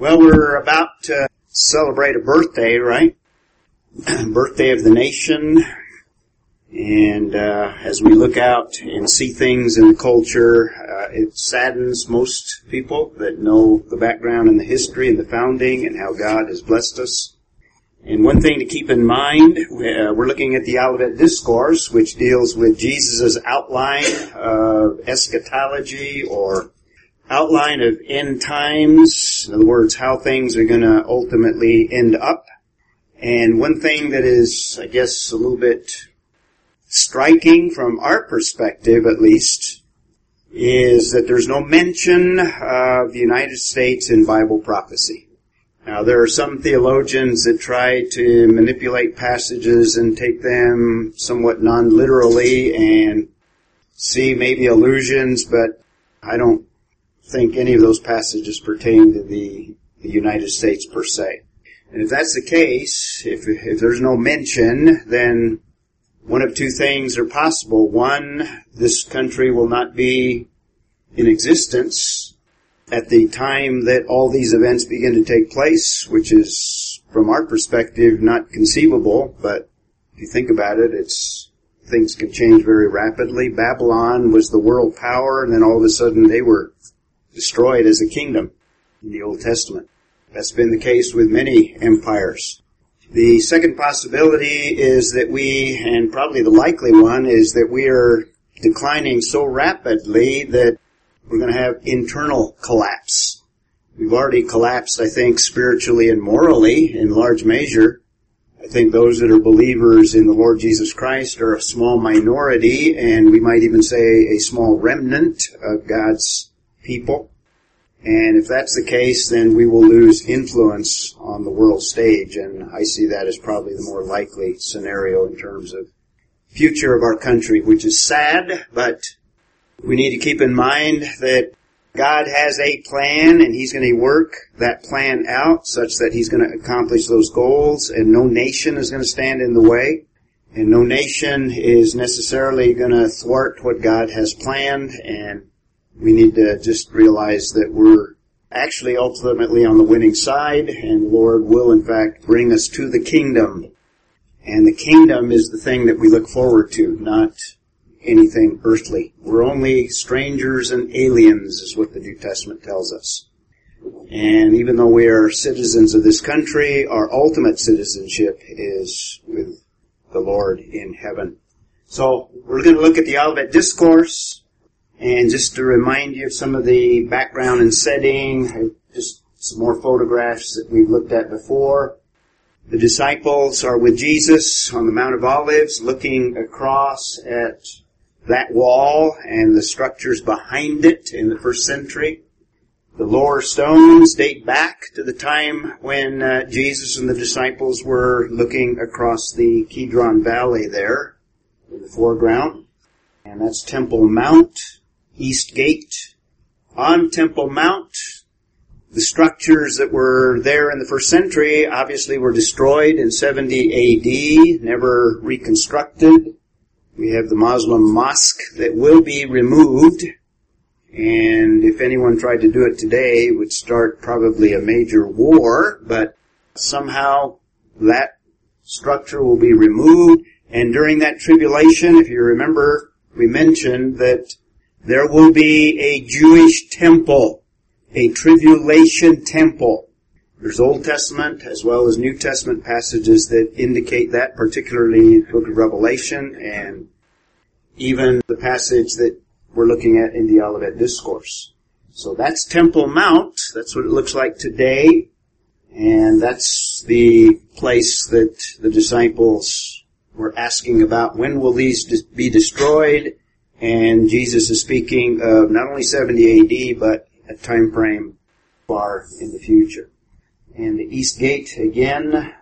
Well, we're about to celebrate a birthday, right? birthday of the nation. And uh, as we look out and see things in the culture, uh, it saddens most people that know the background and the history and the founding and how God has blessed us. And one thing to keep in mind, uh, we're looking at the Olivet Discourse, which deals with Jesus' outline of eschatology or outline of end times. In other words, how things are going to ultimately end up. And one thing that is, I guess, a little bit striking from our perspective at least is that there's no mention of the United States in Bible prophecy. Now there are some theologians that try to manipulate passages and take them somewhat non-literally and see maybe allusions, but I don't think any of those passages pertain to the, the United States per se. And if that's the case, if, if there's no mention, then one of two things are possible. One, this country will not be in existence at the time that all these events begin to take place, which is, from our perspective, not conceivable, but if you think about it, it's, things can change very rapidly. Babylon was the world power, and then all of a sudden they were destroyed as a kingdom in the Old Testament. That's been the case with many empires. The second possibility is that we, and probably the likely one, is that we are declining so rapidly that we're going to have internal collapse. We've already collapsed, I think, spiritually and morally in large measure. I think those that are believers in the Lord Jesus Christ are a small minority, and we might even say a small remnant of God's people. And if that's the case, then we will lose influence on the world stage, and I see that as probably the more likely scenario in terms of future of our country, which is sad, but we need to keep in mind that God has a plan and He's going to work that plan out such that He's going to accomplish those goals and no nation is going to stand in the way. And no nation is necessarily going to thwart what God has planned and we need to just realize that we're actually ultimately on the winning side and Lord will in fact bring us to the kingdom. And the kingdom is the thing that we look forward to, not anything earthly. We're only strangers and aliens is what the New Testament tells us. And even though we are citizens of this country, our ultimate citizenship is with the Lord in heaven. So we're going to look at the Olivet Discourse. And just to remind you of some of the background and setting, just some more photographs that we've looked at before. The disciples are with Jesus on the Mount of Olives looking across at that wall and the structures behind it in the first century. The lower stones date back to the time when uh, Jesus and the disciples were looking across the Kidron Valley there in the foreground. And that's Temple Mount. East Gate, on Temple Mount. The structures that were there in the first century obviously were destroyed in 70 AD, never reconstructed. We have the Muslim mosque that will be removed, and if anyone tried to do it today, it would start probably a major war, but somehow that structure will be removed, and during that tribulation, if you remember, we mentioned that there will be a Jewish temple, a tribulation temple. There's Old Testament as well as New Testament passages that indicate that, particularly in the book of Revelation and even the passage that we're looking at in the Olivet Discourse. So that's Temple Mount. That's what it looks like today. And that's the place that the disciples were asking about when will these be destroyed and Jesus is speaking of not only 70 AD, but a time frame far in the future. And the East Gate, again,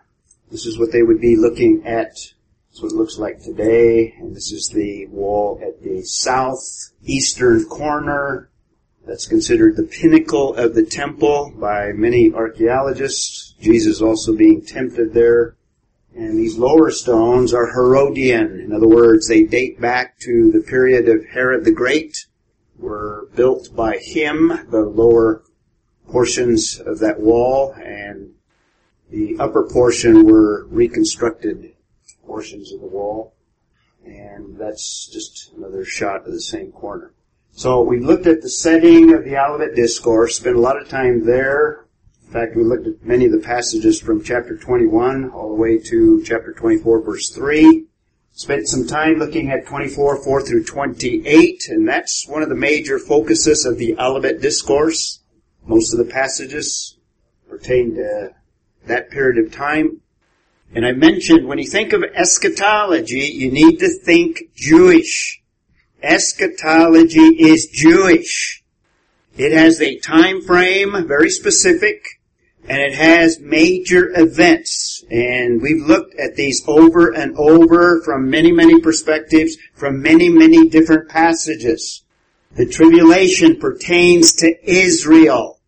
this is what they would be looking at. This is what it looks like today. And this is the wall at the southeastern corner. That's considered the pinnacle of the temple by many archaeologists. Jesus also being tempted there and these lower stones are Herodian. In other words, they date back to the period of Herod the Great, were built by him, the lower portions of that wall and the upper portion were reconstructed portions of the wall. And that's just another shot of the same corner. So we looked at the setting of the Olivet Discourse, spent a lot of time there. In fact, we looked at many of the passages from chapter 21 all the way to chapter 24 verse 3. Spent some time looking at 24, 4 through 28, and that's one of the major focuses of the Olivet Discourse. Most of the passages pertain to that period of time. And I mentioned when you think of eschatology, you need to think Jewish. Eschatology is Jewish. It has a time frame, very specific, and it has major events. And we've looked at these over and over from many, many perspectives, from many, many different passages. The tribulation pertains to Israel.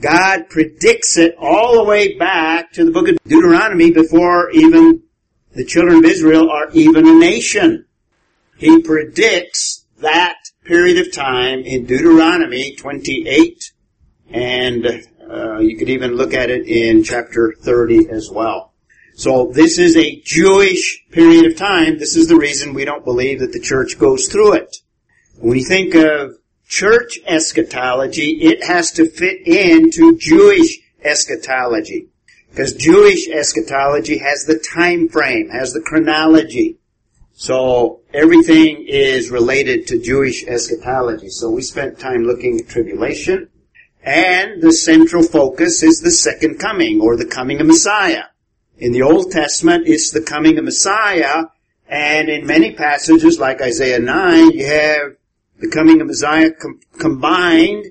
God predicts it all the way back to the book of Deuteronomy before even the children of Israel are even a nation. He predicts that period of time in Deuteronomy 28 and uh, you could even look at it in chapter 30 as well. So this is a Jewish period of time. This is the reason we don't believe that the church goes through it. When you think of church eschatology, it has to fit into Jewish eschatology. Because Jewish eschatology has the time frame, has the chronology. So everything is related to Jewish eschatology. So we spent time looking at tribulation. And the central focus is the second coming or the coming of Messiah. In the Old Testament, it's the coming of Messiah, and in many passages like Isaiah 9, you have the coming of Messiah com- combined.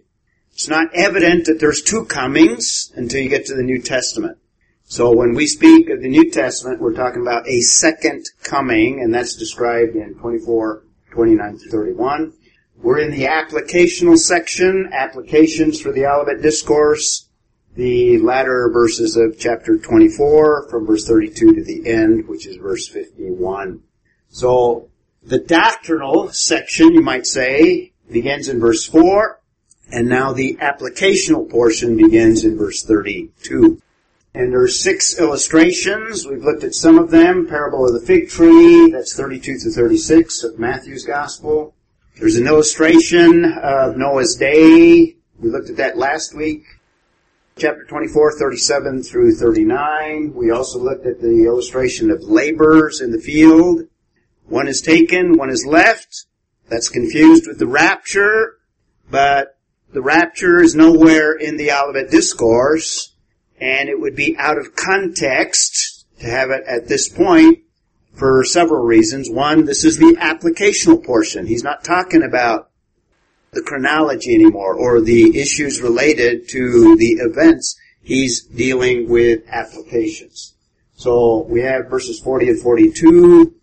It's not evident that there's two comings until you get to the New Testament. So when we speak of the New Testament, we're talking about a second coming, and that's described in 24, 29 to 31. We're in the applicational section, applications for the Olivet Discourse, the latter verses of chapter 24 from verse 32 to the end, which is verse 51. So the doctrinal section, you might say, begins in verse 4, and now the applicational portion begins in verse 32. And there are six illustrations. We've looked at some of them. Parable of the fig tree, that's 32 to 36 of Matthew's Gospel. There's an illustration of Noah's day. We looked at that last week. Chapter 24, 37 through 39. We also looked at the illustration of laborers in the field. One is taken, one is left. That's confused with the rapture, but the rapture is nowhere in the Olivet Discourse, and it would be out of context to have it at this point for several reasons. One, this is the applicational portion. He's not talking about the chronology anymore or the issues related to the events. He's dealing with applications. So we have verses 40 and 42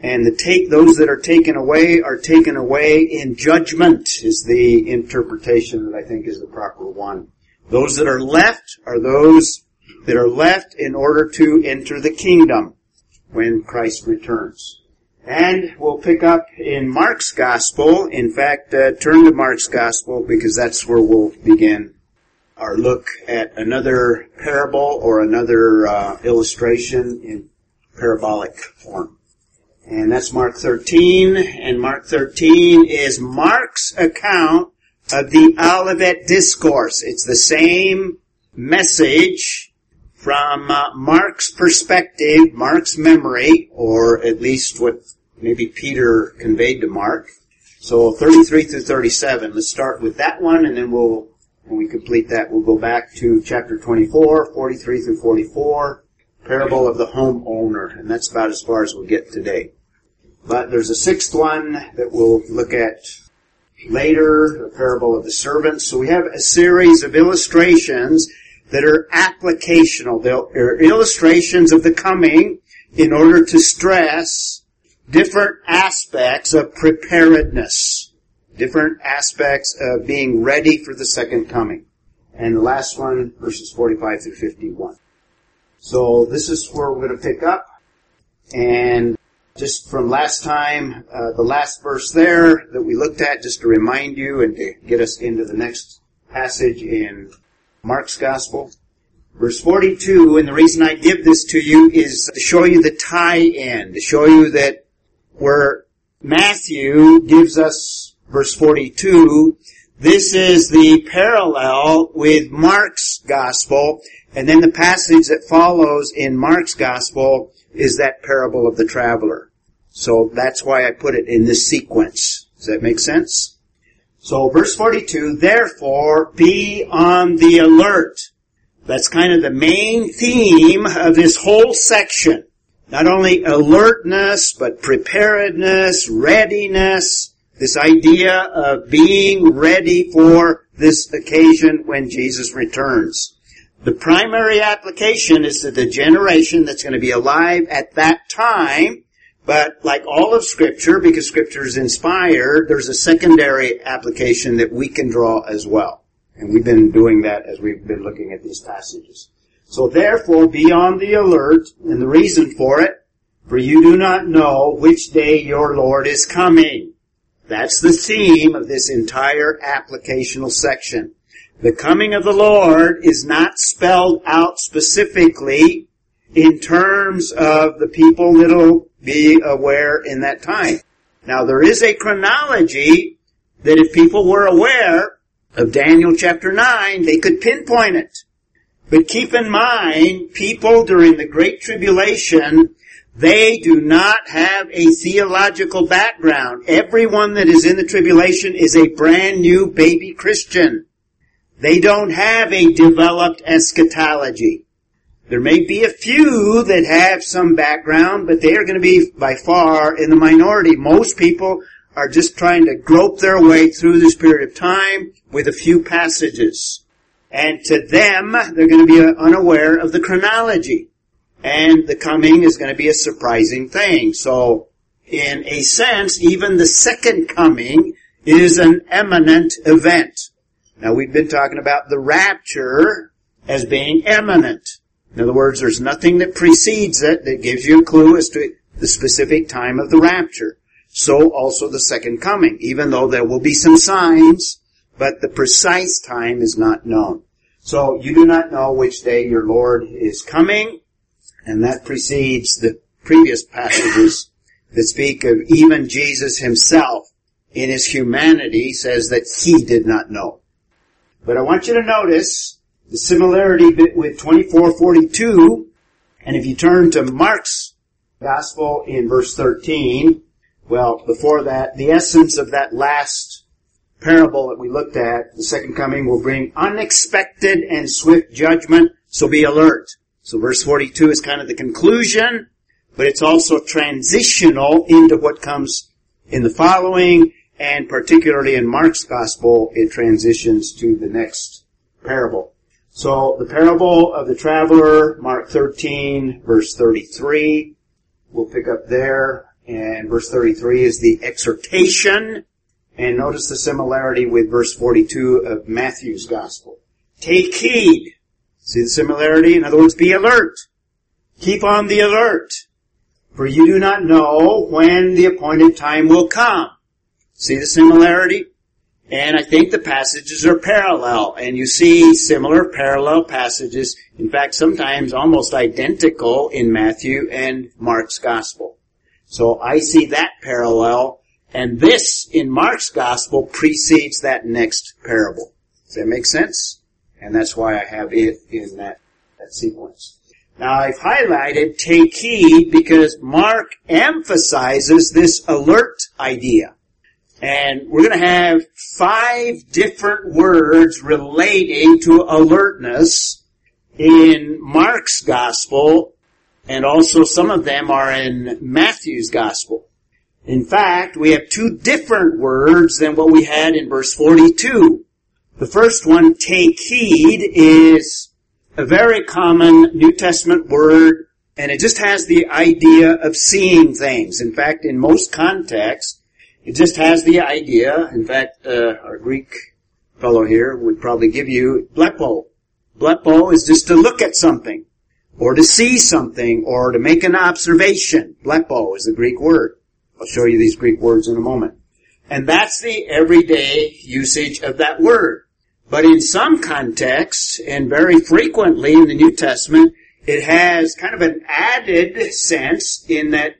and the take, those that are taken away are taken away in judgment is the interpretation that I think is the proper one. Those that are left are those that are left in order to enter the kingdom when Christ returns. And we'll pick up in Mark's Gospel. In fact, uh, turn to Mark's Gospel because that's where we'll begin our look at another parable or another uh, illustration in parabolic form. And that's Mark 13. And Mark 13 is Mark's account of the Olivet Discourse. It's the same message from uh, Mark's perspective, Mark's memory, or at least what maybe Peter conveyed to Mark. So 33 through 37. Let's start with that one, and then we'll, when we complete that, we'll go back to chapter 24, 43 through 44, parable of the homeowner, and that's about as far as we'll get today. But there's a sixth one that we'll look at later, the parable of the servants. So we have a series of illustrations that are applicational. They're illustrations of the coming in order to stress different aspects of preparedness, different aspects of being ready for the second coming. And the last one, verses 45 through 51. So this is where we're going to pick up. And just from last time, uh, the last verse there that we looked at, just to remind you and to get us into the next passage in Mark's Gospel. Verse 42, and the reason I give this to you is to show you the tie-in, to show you that where Matthew gives us verse 42, this is the parallel with Mark's Gospel, and then the passage that follows in Mark's Gospel is that parable of the traveler. So that's why I put it in this sequence. Does that make sense? So verse 42, therefore be on the alert. That's kind of the main theme of this whole section. Not only alertness, but preparedness, readiness, this idea of being ready for this occasion when Jesus returns. The primary application is to the generation that's going to be alive at that time, but like all of scripture, because scripture is inspired, there's a secondary application that we can draw as well. And we've been doing that as we've been looking at these passages. So therefore be on the alert, and the reason for it, for you do not know which day your Lord is coming. That's the theme of this entire applicational section. The coming of the Lord is not spelled out specifically in terms of the people that'll be aware in that time. Now there is a chronology that if people were aware of Daniel chapter 9, they could pinpoint it. But keep in mind, people during the Great Tribulation, they do not have a theological background. Everyone that is in the tribulation is a brand new baby Christian. They don't have a developed eschatology. There may be a few that have some background, but they are going to be by far in the minority. Most people are just trying to grope their way through this period of time with a few passages. And to them, they're going to be unaware of the chronology. And the coming is going to be a surprising thing. So, in a sense, even the second coming is an imminent event. Now we've been talking about the rapture as being imminent. In other words, there's nothing that precedes it that gives you a clue as to the specific time of the rapture. So also the second coming, even though there will be some signs, but the precise time is not known. So you do not know which day your Lord is coming, and that precedes the previous passages that speak of even Jesus himself in his humanity says that he did not know. But I want you to notice the similarity bit with 2442, and if you turn to Mark's Gospel in verse 13, well, before that, the essence of that last parable that we looked at, the second coming will bring unexpected and swift judgment, so be alert. So verse 42 is kind of the conclusion, but it's also transitional into what comes in the following, and particularly in Mark's gospel, it transitions to the next parable. So the parable of the traveler, Mark 13, verse 33, we'll pick up there, and verse 33 is the exhortation, and notice the similarity with verse 42 of Matthew's gospel. Take heed. See the similarity? In other words, be alert. Keep on the alert. For you do not know when the appointed time will come. See the similarity? And I think the passages are parallel, and you see similar parallel passages, in fact sometimes almost identical in Matthew and Mark's Gospel. So I see that parallel, and this in Mark's Gospel precedes that next parable. Does that make sense? And that's why I have it in that, that sequence. Now I've highlighted take heed because Mark emphasizes this alert idea. And we're going to have five different words relating to alertness in Mark's gospel, and also some of them are in Matthew's gospel. In fact, we have two different words than what we had in verse 42. The first one, take heed, is a very common New Testament word, and it just has the idea of seeing things. In fact, in most contexts, it just has the idea. In fact, uh, our Greek fellow here would probably give you blepo. Blepo is just to look at something, or to see something, or to make an observation. Blepo is the Greek word. I'll show you these Greek words in a moment. And that's the everyday usage of that word. But in some contexts, and very frequently in the New Testament, it has kind of an added sense in that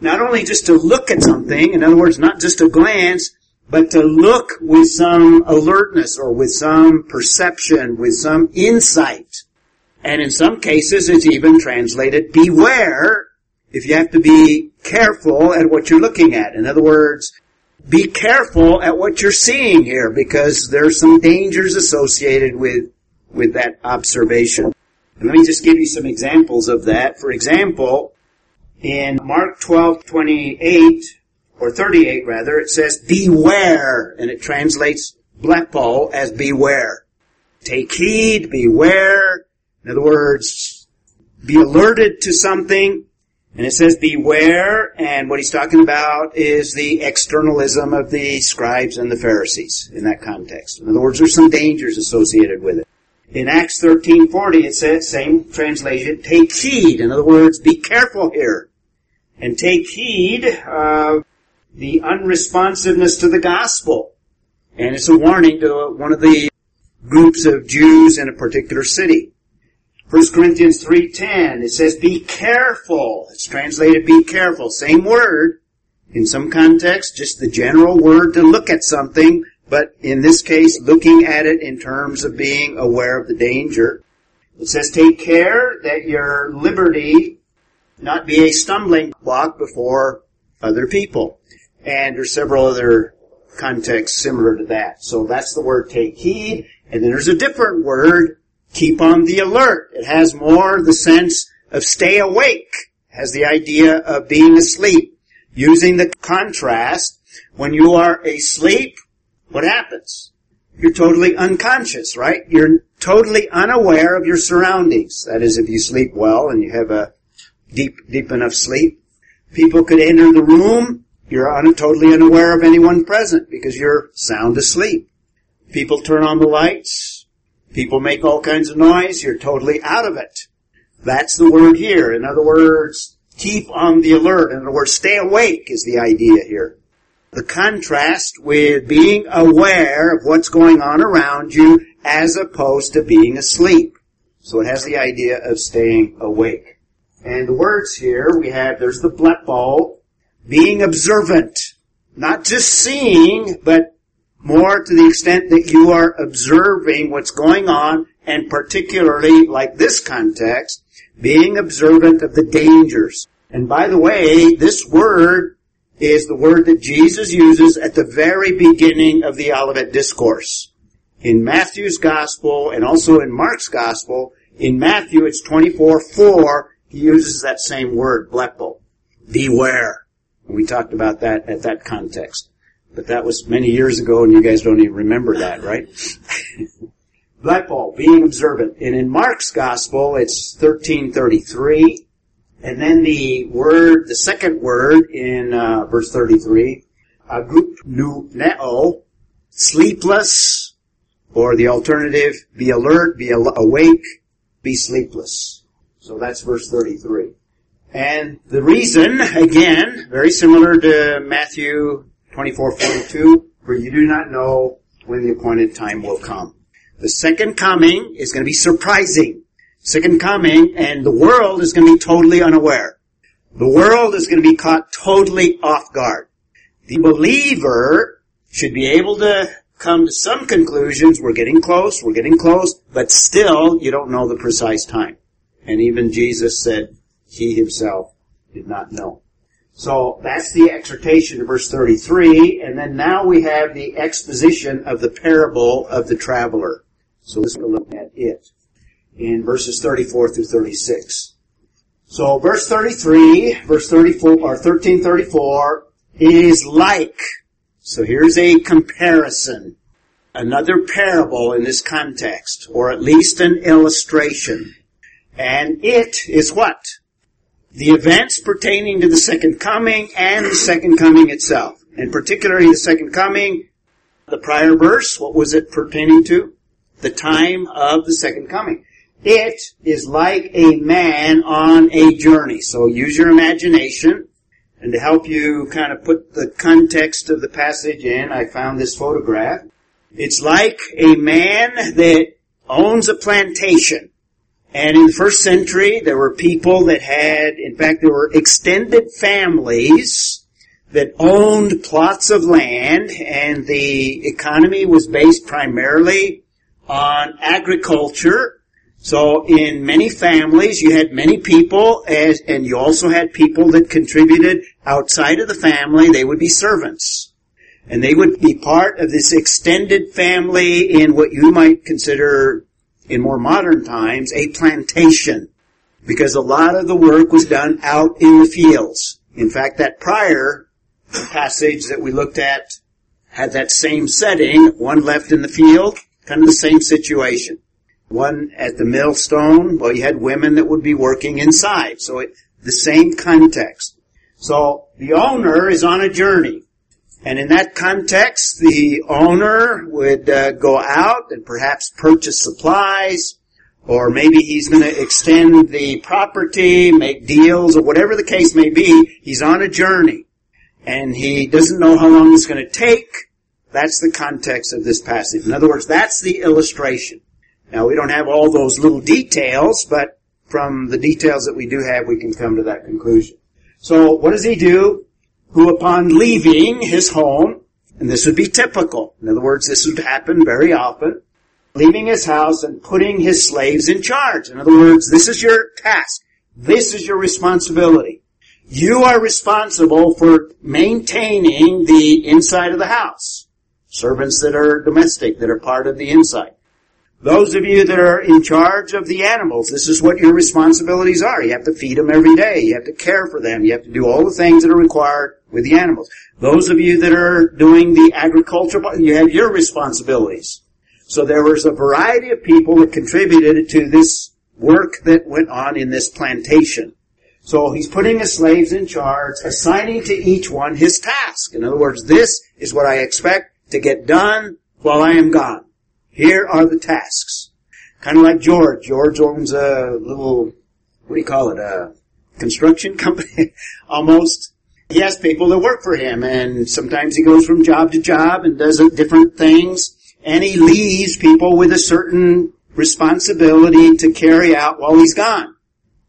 not only just to look at something, in other words, not just a glance, but to look with some alertness or with some perception, with some insight. And in some cases it's even translated beware if you have to be careful at what you're looking at. In other words, be careful at what you're seeing here because there's some dangers associated with, with that observation. And let me just give you some examples of that. For example, in Mark 12, 28, or 38 rather, it says beware, and it translates blepo as beware. Take heed, beware. In other words, be alerted to something. And it says beware, and what he's talking about is the externalism of the scribes and the Pharisees in that context. In other words, there's some dangers associated with it. In Acts 13:40 it says, same translation, take heed. In other words, be careful here. And take heed of the unresponsiveness to the gospel. And it's a warning to one of the groups of Jews in a particular city. 1 Corinthians 3.10, it says, be careful. It's translated be careful. Same word. In some context, just the general word to look at something, but in this case, looking at it in terms of being aware of the danger. It says, take care that your liberty not be a stumbling block before other people. And there's several other contexts similar to that. So that's the word take heed. And then there's a different word keep on the alert. It has more the sense of stay awake, has the idea of being asleep. Using the contrast, when you are asleep, what happens? You're totally unconscious, right? You're totally unaware of your surroundings. That is, if you sleep well and you have a deep, deep enough sleep. People could enter the room, you're un- totally unaware of anyone present because you're sound asleep. People turn on the lights, People make all kinds of noise, you're totally out of it. That's the word here. In other words, keep on the alert. In other words, stay awake is the idea here. The contrast with being aware of what's going on around you as opposed to being asleep. So it has the idea of staying awake. And the words here we have, there's the blepo, being observant. Not just seeing, but more to the extent that you are observing what's going on and particularly, like this context, being observant of the dangers. And by the way, this word is the word that Jesus uses at the very beginning of the Olivet Discourse. In Matthew's Gospel and also in Mark's Gospel, in Matthew it's 24-4, he uses that same word, blepo. Beware. we talked about that at that context. But that was many years ago and you guys don't even remember that, right? blepo, being observant. And in Mark's gospel, it's 1333. And then the word, the second word in uh, verse 33, agrupneo, sleepless, or the alternative, be alert, be awake, be sleepless. So that's verse 33. And the reason, again, very similar to Matthew 24:42, for you do not know when the appointed time will come. The second coming is going to be surprising. Second coming, and the world is going to be totally unaware. The world is going to be caught totally off guard. The believer should be able to come to some conclusions. We're getting close, we're getting close, but still you don't know the precise time. And even Jesus said he himself did not know. So that's the exhortation of verse 33, and then now we have the exposition of the parable of the traveler. So let's look at it in verses 34 through 36. So verse 33, verse 34, or 1334 is like. So here's a comparison. Another parable in this context, or at least an illustration. And it is what? the events pertaining to the second coming and the second coming itself. And particularly the second coming, the prior verse, what was it pertaining to? The time of the second coming. It is like a man on a journey. So use your imagination. And to help you kind of put the context of the passage in, I found this photograph. It's like a man that owns a plantation. And in the first century, there were people that had, in fact, there were extended families that owned plots of land and the economy was based primarily on agriculture. So in many families, you had many people as, and you also had people that contributed outside of the family. They would be servants. And they would be part of this extended family in what you might consider in more modern times a plantation. Because a lot of the work was done out in the fields. In fact, that prior passage that we looked at had that same setting, one left in the field, kind of the same situation. One at the millstone, well, you had women that would be working inside. So it, the same context. So the owner is on a journey. And in that context, the owner would uh, go out and perhaps purchase supplies, or maybe he's going to extend the property, make deals, or whatever the case may be. He's on a journey and he doesn't know how long it's going to take. That's the context of this passage. In other words, that's the illustration. Now we don't have all those little details, but from the details that we do have, we can come to that conclusion. So what does he do? Who upon leaving his home, and this would be typical. In other words, this would happen very often, leaving his house and putting his slaves in charge. In other words, this is your task. This is your responsibility. You are responsible for maintaining the inside of the house. Servants that are domestic, that are part of the inside. Those of you that are in charge of the animals, this is what your responsibilities are. You have to feed them every day. You have to care for them. You have to do all the things that are required with the animals. Those of you that are doing the agriculture, you have your responsibilities. So there was a variety of people that contributed to this work that went on in this plantation. So he's putting his slaves in charge, assigning to each one his task. In other words, this is what I expect to get done while I am gone. Here are the tasks. Kind of like George. George owns a little, what do you call it, a construction company, almost. He has people that work for him and sometimes he goes from job to job and does different things and he leaves people with a certain responsibility to carry out while he's gone.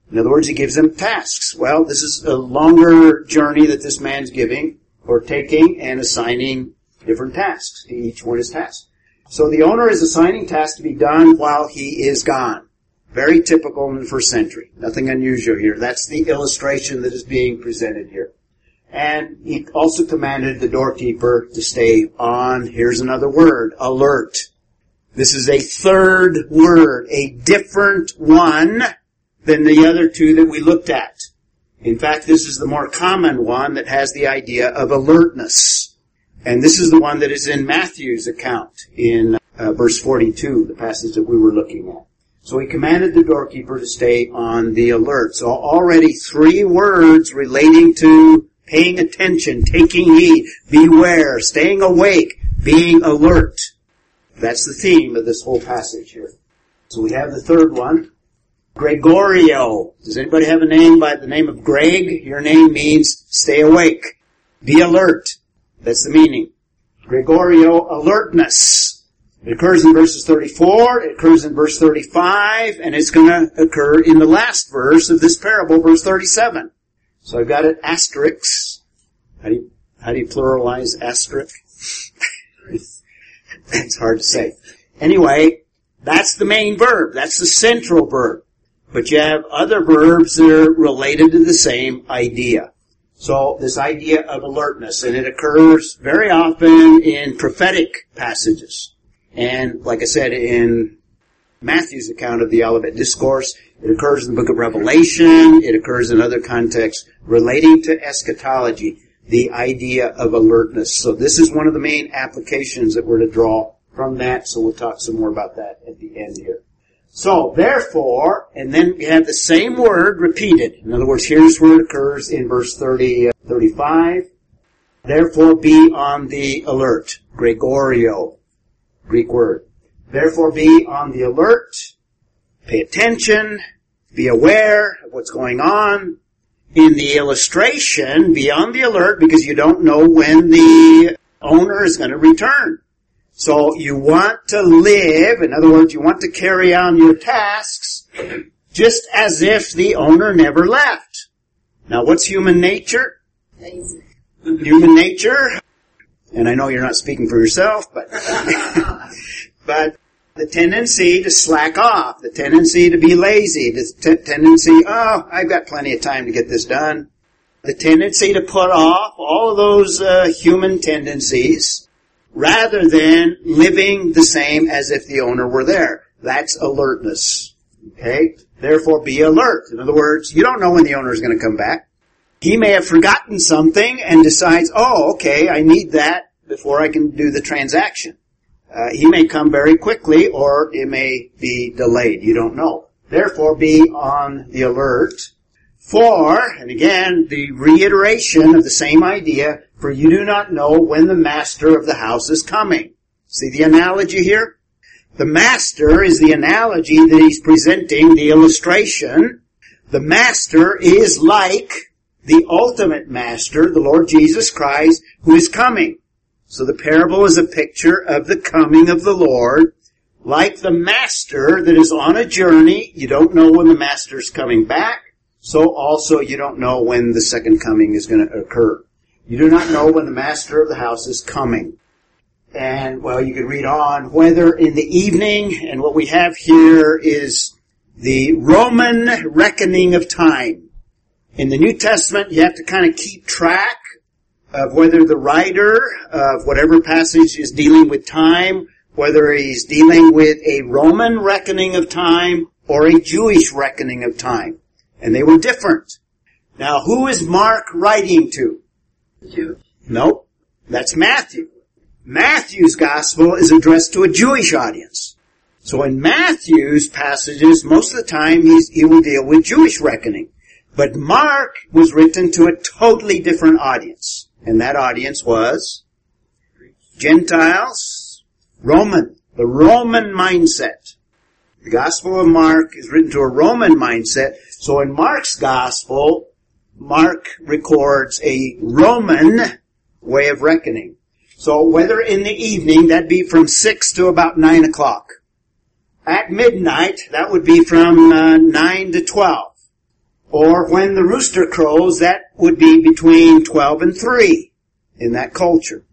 In other words, he gives them tasks. Well, this is a longer journey that this man's giving or taking and assigning different tasks. To each one is tasked. So the owner is assigning tasks to be done while he is gone. Very typical in the first century. Nothing unusual here. That's the illustration that is being presented here. And he also commanded the doorkeeper to stay on, here's another word, alert. This is a third word, a different one than the other two that we looked at. In fact, this is the more common one that has the idea of alertness. And this is the one that is in Matthew's account in uh, verse 42, the passage that we were looking at. So he commanded the doorkeeper to stay on the alert. So already three words relating to paying attention, taking heed, beware, staying awake, being alert. That's the theme of this whole passage here. So we have the third one, gregoreo. Does anybody have a name by the name of Greg? Your name means stay awake. Be alert. That's the meaning. gregoreo, alertness. It occurs in verses 34, it occurs in verse 35, and it's going to occur in the last verse of this parable, verse 37. So I've got it asterisk. How do you, how do you pluralize asterisk? it's hard to say. Anyway, that's the main verb. That's the central verb. But you have other verbs that are related to the same idea. So this idea of alertness, and it occurs very often in prophetic passages. And like I said, in Matthew's account of the Olivet Discourse, it occurs in the book of Revelation, it occurs in other contexts relating to eschatology, the idea of alertness. So this is one of the main applications that we're to draw from that, so we'll talk some more about that at the end here. So, therefore, and then we have the same word repeated. In other words, here's where it occurs in verse 30, uh, 35. Therefore be on the alert. gregoreo. Greek word. Therefore be on the alert. Pay attention. Be aware of what's going on. In the illustration, be on the alert because you don't know when the owner is going to return. So you want to live, in other words, you want to carry on your tasks just as if the owner never left. Now what's human nature? Human nature, and I know you're not speaking for yourself, but, but the tendency to slack off, the tendency to be lazy, the t- tendency, oh, I've got plenty of time to get this done, the tendency to put off all of those uh, human tendencies rather than living the same as if the owner were there. That's alertness. Okay? Therefore be alert. In other words, you don't know when the owner is going to come back. He may have forgotten something and decides, oh, okay, I need that before I can do the transaction. Uh, he may come very quickly or it may be delayed. You don't know. Therefore, be on the alert for, and again, the reiteration of the same idea, for you do not know when the master of the house is coming. See the analogy here? The master is the analogy that he's presenting, the illustration. The master is like the ultimate master, the Lord Jesus Christ, who is coming. So the parable is a picture of the coming of the Lord. Like the master that is on a journey, you don't know when the master's coming back, so also you don't know when the second coming is going to occur. You do not know when the master of the house is coming. And, well, you can read on, whether in the evening, and what we have here is the Roman reckoning of time. In the New Testament, you have to kind of keep track of whether the writer of whatever passage is dealing with time, whether he's dealing with a Roman reckoning of time or a Jewish reckoning of time. And they were different. Now, who is Mark writing to? Jew. Nope. That's Matthew. Matthew's gospel is addressed to a Jewish audience. So in Matthew's passages, most of the time he will deal with Jewish reckoning. But Mark was written to a totally different audience. And that audience was Gentiles, Roman, the Roman mindset. The Gospel of Mark is written to a Roman mindset. So in Mark's Gospel, Mark records a Roman way of reckoning. So whether in the evening, that'd be from 6 to about 9 o'clock. At midnight, that would be from uh, 9 to 12. Or when the rooster crows, that would be between 12 and 3 in that culture.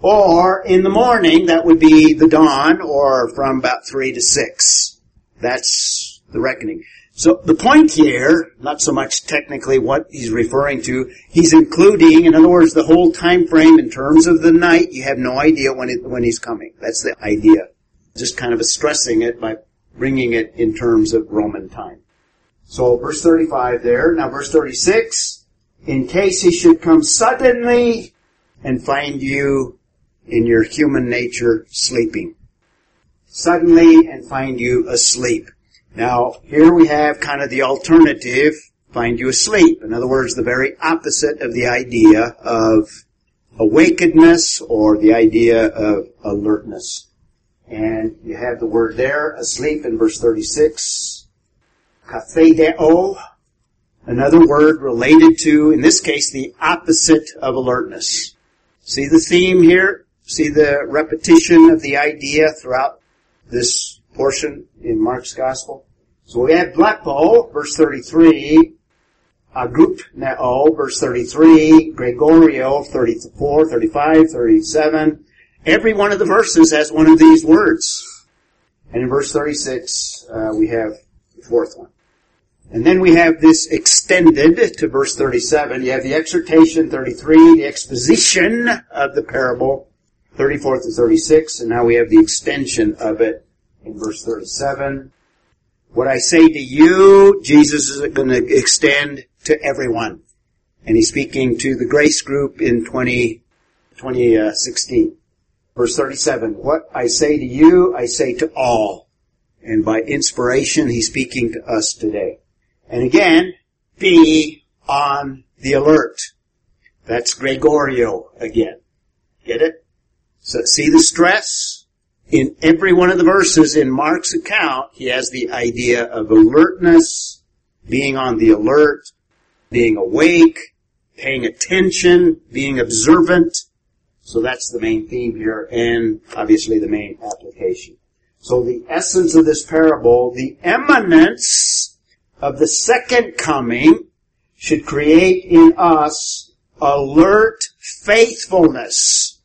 Or in the morning, that would be the dawn, or from about 3 to 6. That's the reckoning. So the point here, not so much technically what he's referring to, he's including, in other words, the whole time frame in terms of the night. You have no idea when it, when he's coming. That's the idea. Just kind of stressing it by bringing it in terms of Roman time. So verse 35 there. Now verse 36. In case he should come suddenly and find you in your human nature sleeping. Suddenly and find you asleep. Now, here we have kind of the alternative, find you asleep. In other words, the very opposite of the idea of awakenedness or the idea of alertness. And you have the word there, asleep in verse 36 katheudo, another word related to, in this case, the opposite of alertness. See the theme here? See the repetition of the idea throughout this portion in Mark's Gospel? So we have blepo, verse 33, agrupneo, verse 33, gregoreo, 34, 35, 37. Every one of the verses has one of these words. And in verse 36, uh, we have the fourth one. And then we have this extended to verse 37. You have the exhortation 33, the exposition of the parable 34 to 36, and now we have the extension of it in verse 37. What I say to you, Jesus is going to extend to everyone. And he's speaking to the grace group in 20, 2016. Uh, verse 37. What I say to you, I say to all. And by inspiration, he's speaking to us today. And again, be on the alert. That's gregoreo again. Get it? So see the stress? In every one of the verses in Mark's account, he has the idea of alertness, being on the alert, being awake, paying attention, being observant. So that's the main theme here and obviously the main application. So the essence of this parable, the eminence of the second coming should create in us alert faithfulness.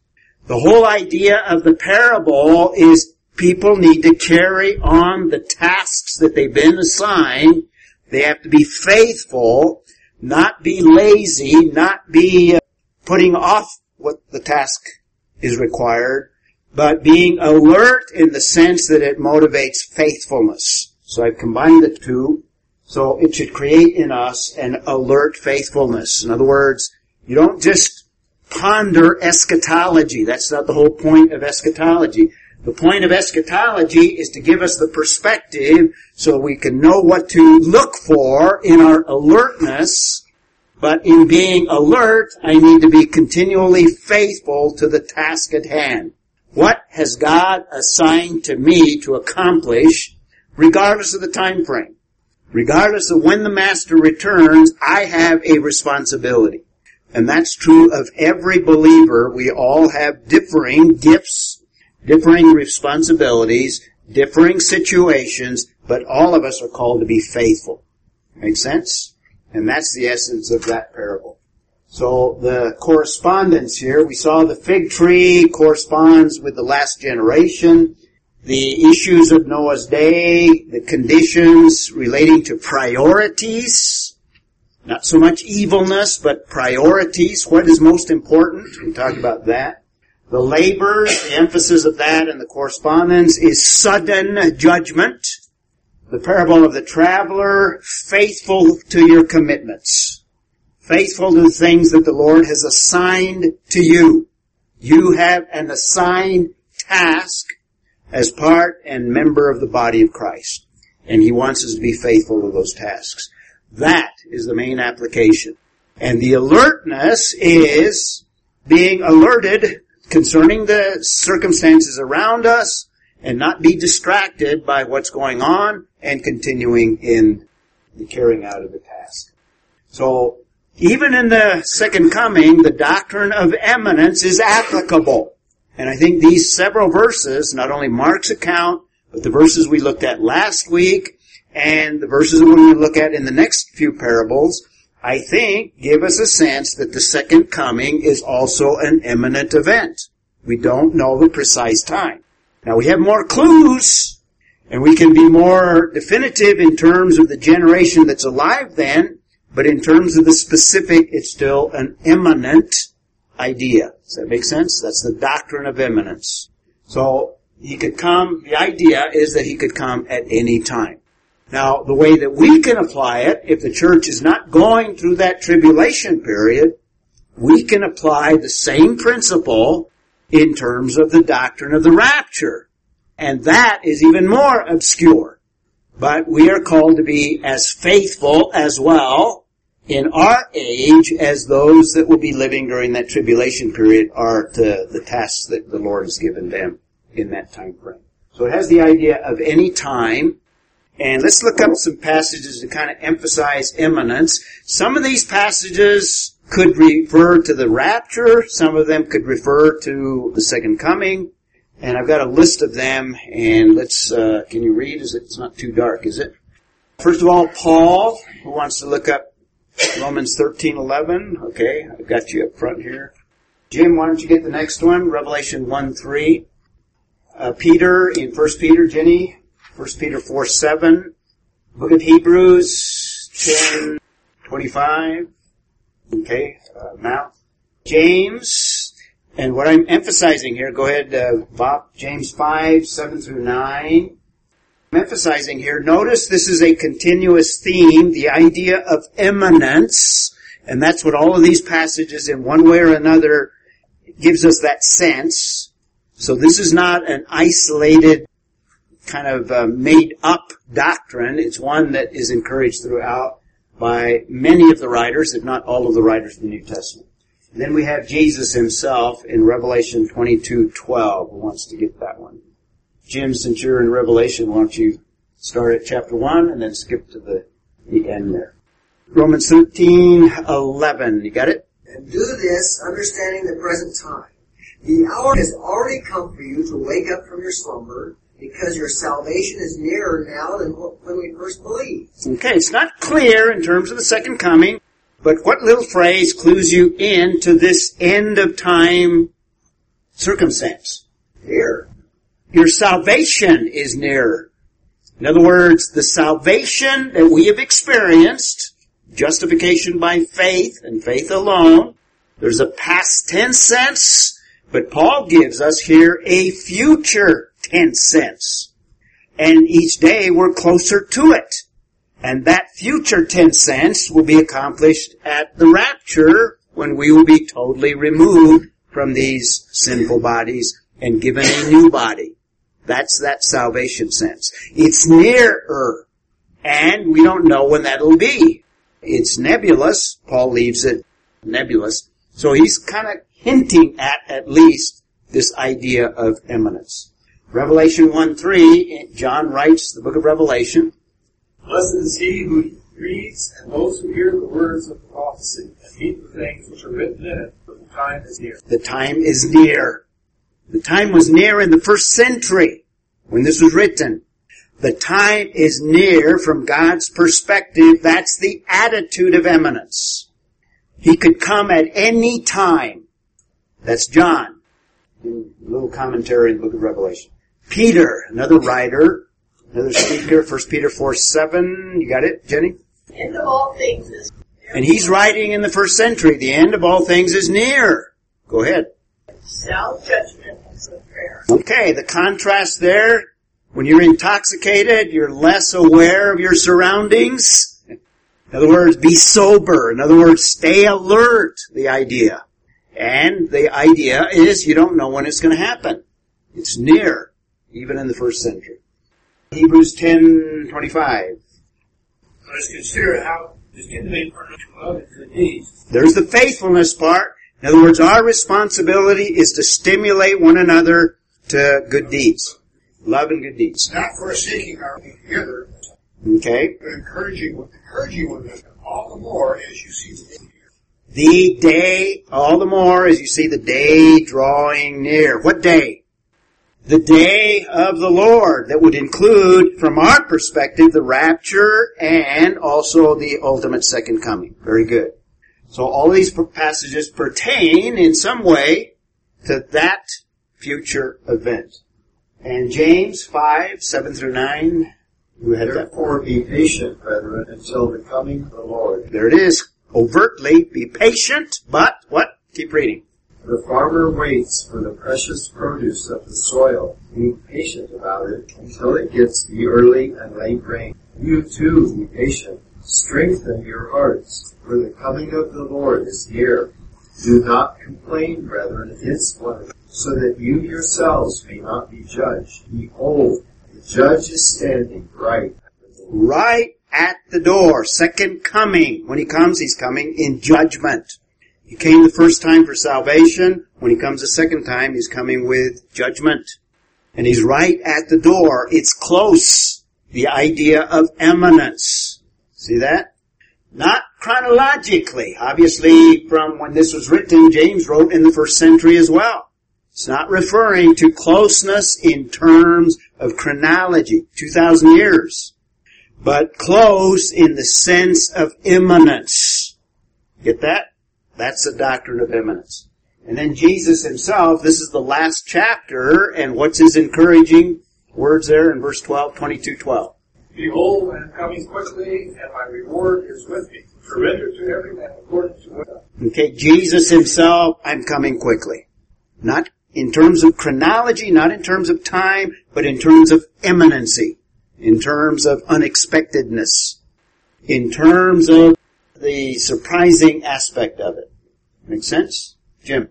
The whole idea of the parable is people need to carry on the tasks that they've been assigned. They have to be faithful, not be lazy, not be uh, putting off what the task is required, but being alert in the sense that it motivates faithfulness. So I've combined the two. So it should create in us an alert faithfulness. In other words, you don't just ponder eschatology. That's not the whole point of eschatology. The point of eschatology is to give us the perspective so we can know what to look for in our alertness. But in being alert, I need to be continually faithful to the task at hand. What has God assigned to me to accomplish regardless of the time frame? Regardless of when the master returns, I have a responsibility. And that's true of every believer. We all have differing gifts differing responsibilities, differing situations, but all of us are called to be faithful. Make sense? And that's the essence of that parable. So the correspondence here, we saw the fig tree corresponds with the last generation, the issues of Noah's day, the conditions relating to priorities, not so much evilness, but priorities. What is most important? We talked about that. The labor, the emphasis of that in the correspondence is sudden judgment. The parable of the traveler, faithful to your commitments. Faithful to the things that the Lord has assigned to you. You have an assigned task as part and member of the body of Christ. And He wants us to be faithful to those tasks. That is the main application. And the alertness is being alerted concerning the circumstances around us and not be distracted by what's going on and continuing in the carrying out of the task. So, even in the second coming, the doctrine of imminence is applicable. And I think these several verses, not only Mark's account, but the verses we looked at last week, and the verses we're going to look at in the next few parables, I think, give us a sense that the second coming is also an imminent event. We don't know the precise time. Now we have more clues, and we can be more definitive in terms of the generation that's alive then, but in terms of the specific, it's still an imminent idea. Does that make sense? That's the doctrine of imminence. So, he could come, the idea is that he could come at any time. Now, the way that we can apply it, if the church is not going through that tribulation period, we can apply the same principle in terms of the doctrine of the rapture. And that is even more obscure. But we are called to be as faithful as well in our age as those that will be living during that tribulation period are to the tasks that the Lord has given them in that time frame. So it has the idea of any time and let's look up some passages to kind of emphasize imminence. Some of these passages could refer to the rapture. Some of them could refer to the second coming. And I've got a list of them. And let's, uh, can you read? Is it, it's not too dark, is it? First of all, Paul, who wants to look up Romans 13, 11. Okay, I've got you up front here. Jim, why don't you get the next one? Revelation 1, 3. Uh, Peter in 1 Peter, Jenny, 1 Peter 4, 7. Book of Hebrews 10, 25. Okay, uh, now. James, and what I'm emphasizing here, go ahead, uh, Bob, James 5, 7 through 9. I'm emphasizing here, notice this is a continuous theme, the idea of imminence, and that's what all of these passages in one way or another gives us that sense. So this is not an isolated kind of uh, made up doctrine. It's one that is encouraged throughout by many of the writers, if not all of the writers of the New Testament. And then we have Jesus himself in Revelation 22:12. Who wants to get that one? Jim, since you're in Revelation, why don't you start at chapter 1 and then skip to the, the end there. Romans 13, 11. You got it? And do this, understanding the present time The hour has already come for you to wake up from your slumber because your salvation is nearer now than when we first believed. Okay, it's not clear in terms of the second coming, but what little phrase clues you in to this end of time circumstance? Here. Your salvation is nearer. In other words, the salvation that we have experienced, justification by faith and faith alone, there's a past tense sense, but Paul gives us here a future tense sense. And each day we're closer to it. And that future tense sense will be accomplished at the rapture when we will be totally removed from these sinful bodies and given a new body. That's that salvation sense. It's nearer. And we don't know when that'll be. It's nebulous. Paul leaves it nebulous. So he's kind of hinting at at least this idea of imminence. Revelation 1 3, eh, John writes the book of Revelation. Blessed is he who reads and those who hear the words of the prophecy and heed the things which are written in it, for the time is near. The time is near. The time was near in the first century when this was written. The time is near from God's perspective. That's the attitude of imminence. He could come at any time. That's John. In a little commentary in the book of Revelation. Peter, another writer, another speaker, 1 Peter 4, 7. You got it, Jenny? End of all things is And he's writing in the first century. The end of all things is near. Go ahead. self judgment is a prayer. Okay, the contrast there, when you're intoxicated, you're less aware of your surroundings. In other words, be sober. In other words, stay alert, the idea. And the idea is you don't know when it's going to happen. It's near, even in the first century. Hebrews 10:25. Let us consider how to stimulate our love and good deeds. There's the faithfulness part. In other words, our responsibility is to stimulate one another to good deeds. Love and good deeds. not forsaking our together, Okay? but encouraging, encouraging one another all the more as you see the day. The day, all the more as you see the day drawing near. What day? The day of the Lord that would include, from our perspective, the rapture and also the ultimate second coming. Very good. So all these passages pertain in some way to that future event. And James 5, 7 through 9, who had that? Therefore be patient, brethren, until the coming of the Lord. There it is. Overtly, be patient, but what? Keep reading. The farmer waits for the precious produce of the soil, being patient about it until it gets the early and late rain. You too be patient. Strengthen your hearts, for the coming of the Lord is near. Do not complain, brethren, against one another, so that you yourselves may not be judged. Behold, the judge is standing right at the door. right at the door. Second coming. When he comes, he's coming in judgment. He came the first time for salvation. When he comes the second time, he's coming with judgment. And he's right at the door. It's close. The idea of imminence. See that? Not chronologically. Obviously, from when this was written, James wrote in the first century as well. It's not referring to closeness in terms of chronology. 2,000 years but close in the sense of imminence. Get that? That's the doctrine of imminence. And then Jesus himself, this is the last chapter, and what's his encouraging words there in verse 12, 22, 12? Behold, I am coming quickly, and my reward is with me, to render to every man according to what Okay, Jesus himself, I'm coming quickly. Not in terms of chronology, not in terms of time, but in terms of imminency, in terms of unexpectedness, in terms of the surprising aspect of it. Make sense? Jim?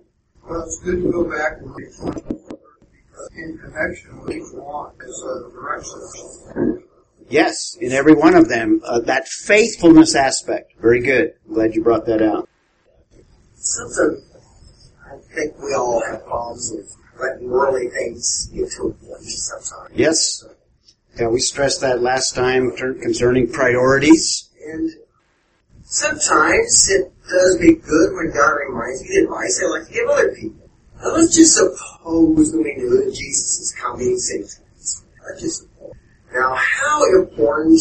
Well, it's good to go back and read because in connection with each one is a direction. Yes, in every one of them, uh, that faithfulness aspect. Very good. Glad you brought that out. Sometimes I think we all have problems with letting worldly things get to us sometimes. Yes? Yeah, we stressed that last time concerning priorities. And sometimes it does me good when God reminds me the advice I like to give other people. Now let's just suppose that we knew that Jesus is coming soon. Let's just suppose. Now, how important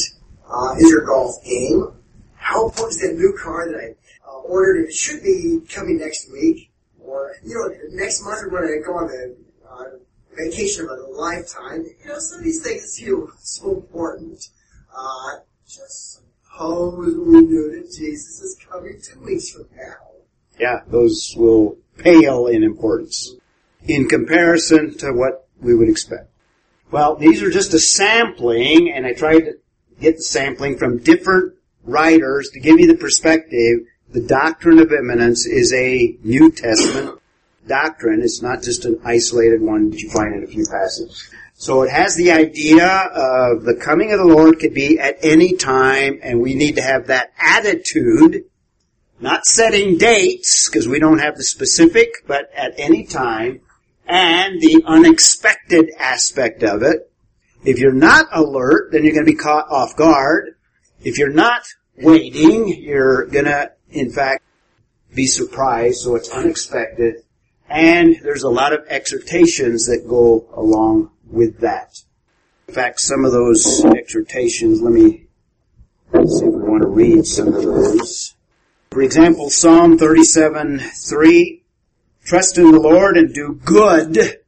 uh, is your golf game? How important is that new car that I uh, ordered it should be coming next week? Or, you know, next month we're going to go on a uh, vacation of a lifetime. You know, some of these things feel so important. Uh, just suppose we knew that Jesus is coming two weeks from now. Yeah, those will pale in importance in comparison to what we would expect. Well, these are just a sampling, and I tried to get the sampling from different writers to give you the perspective. The doctrine of imminence is a New Testament doctrine. It's not just an isolated one that you find in a few passages. So it has the idea of the coming of the Lord could be at any time, and we need to have that attitude, not setting dates, because we don't have the specific, but at any time, and the unexpected aspect of it. If you're not alert, then you're going to be caught off guard. If you're not waiting, you're going to, in fact, be surprised, so it's unexpected. And there's a lot of exhortations that go along with that. In fact, some of those exhortations, let me see if we want to read some of those. For example, Psalm 37, 3, trust in the Lord and do good,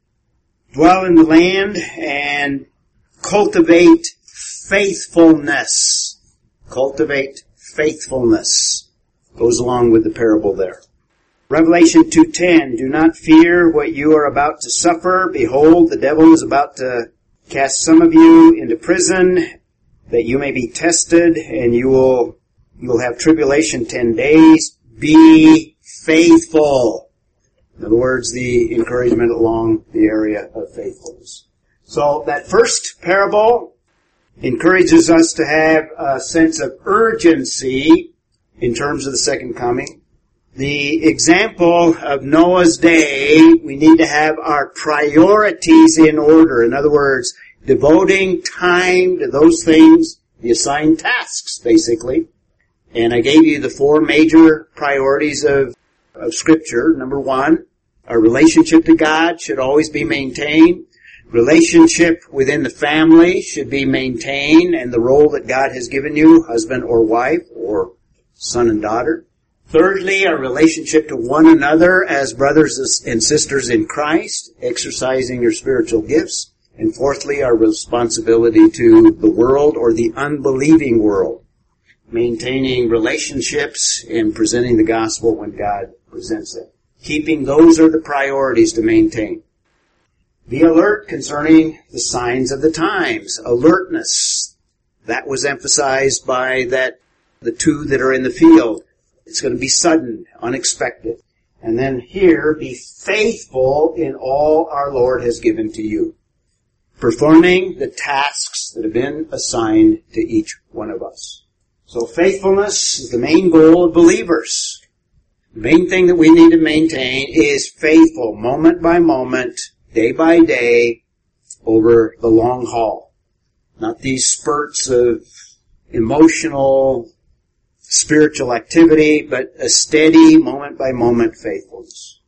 dwell in the land and cultivate faithfulness. Cultivate faithfulness. Goes along with the parable there. Revelation 2.10, do not fear what you are about to suffer. Behold, the devil is about to cast some of you into prison that you may be tested and you will, you will have tribulation 10 days. Be faithful. In other words, the encouragement along the area of faithfulness. So that first parable encourages us to have a sense of urgency in terms of the second coming. The example of Noah's day, we need to have our priorities in order. In other words, devoting time to those things, the assigned tasks, basically. And I gave you the four major priorities of, of scripture. Number one, our relationship to God should always be maintained. Relationship within the family should be maintained and the role that God has given you, husband or wife or son and daughter. Thirdly, our relationship to one another as brothers and sisters in Christ, exercising your spiritual gifts. And fourthly, our responsibility to the world or the unbelieving world, maintaining relationships and presenting the gospel when God presents it. Keeping those are the priorities to maintain. Be alert concerning the signs of the times. Alertness. That was emphasized by that, the two that are in the field. It's going to be sudden, unexpected. And then here, be faithful in all our Lord has given to you. Performing the tasks that have been assigned to each one of us. So faithfulness is the main goal of believers. The main thing that we need to maintain is faithful, moment by moment, day by day, over the long haul. Not these spurts of emotional, spiritual activity, but a steady, moment by moment faithfulness.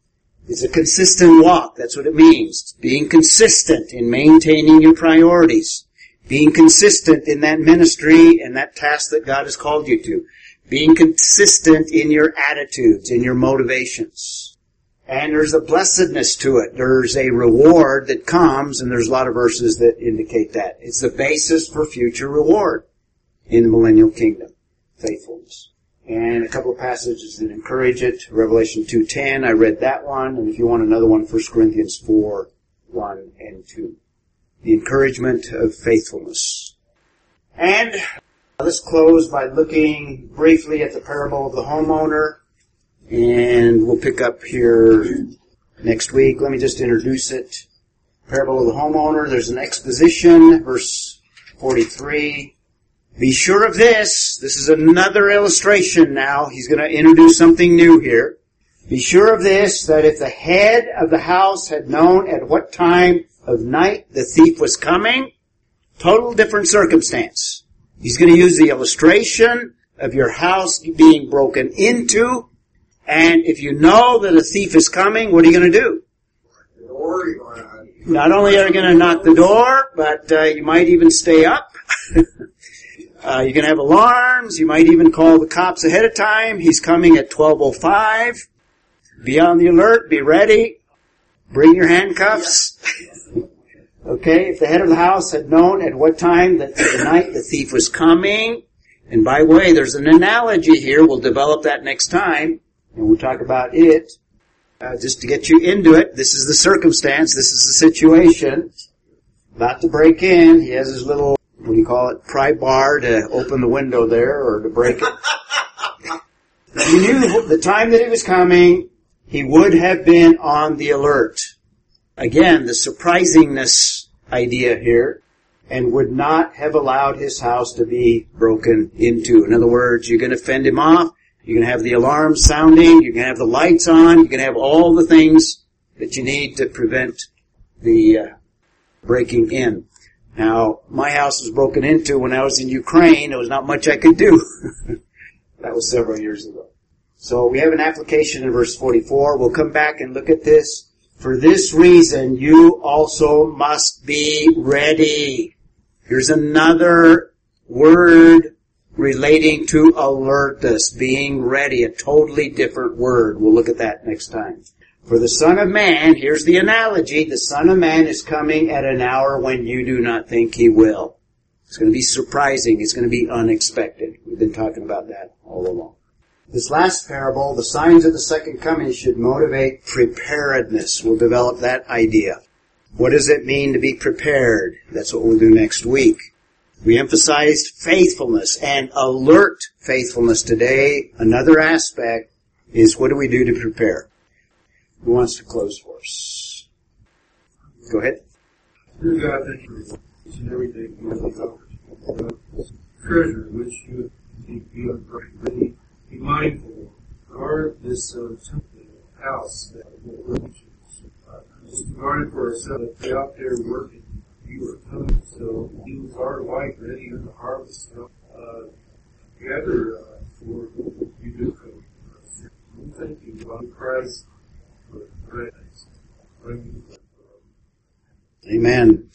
It's a consistent walk. That's what it means. Being consistent in maintaining your priorities. Being consistent in that ministry and that task that God has called you to. Being consistent in your attitudes, in your motivations. And there's a blessedness to it. There's a reward that comes, and there's a lot of verses that indicate that. It's the basis for future reward in the millennial kingdom. Faithfulness. And a couple of passages that encourage it. Revelation 2.10, I read that one, and if you want another one, 1 Corinthians 4, 1 and 2. The encouragement of faithfulness. And let's close by looking briefly at the parable of the homeowner and we'll pick up here next week. Let me just introduce it. Parable of the homeowner. There's an exposition, verse 43. Be sure of this. This is another illustration now. He's going to introduce something new here. Be sure of this, that if the head of the house had known at what time of night the thief was coming, total different circumstance. He's going to use the illustration of your house being broken into and if you know that a thief is coming, what are you going to do? Not only are you going to knock the door, but uh, you might even stay up. uh, you can have alarms. You might even call the cops ahead of time. He's coming at 12.05. Be on the alert. Be ready. Bring your handcuffs. okay, if the head of the house had known at what time that the night the thief was coming, and by the way, there's an analogy here. We'll develop that next time, and we'll talk about it. Uh, just to get you into it, this is the circumstance, this is the situation. About to break in, he has his little, what do you call it, pry bar to open the window there, or to break it. he knew the time that he was coming, he would have been on the alert. Again, the surprisingness idea here, and would not have allowed his house to be broken into. In other words, you're going to fend him off, you're going to have the alarm sounding, you're going to have the lights on, you're going to have all the things that you need to prevent the uh, breaking in. Now, my house was broken into when I was in Ukraine. There was not much I could do. that was several years ago. So we have an application in verse 44. We'll come back and look at this. For this reason, you also must be ready. Here's another word relating to alertness, being ready, a totally different word. We'll look at that next time. For the Son of Man, here's the analogy, the Son of Man is coming at an hour when you do not think He will. It's going to be surprising. It's going to be unexpected. We've been talking about that all along. This last parable, the signs of the second coming should motivate preparedness. We'll develop that idea. What does it mean to be prepared? That's what we'll do next week. We emphasized faithfulness and alert faithfulness today. Another aspect is what do we do to prepare? Who wants to close for us? Go ahead. Dear God, thank you and every day you have offered. Treasure which you be be be mindful. Guard this uh, temple house that will just guard it for ourselves. Be out there working. You are coming, so you are white, ready in the harvest. Uh, gather uh, for you do come. Thank you, Christ. Amen.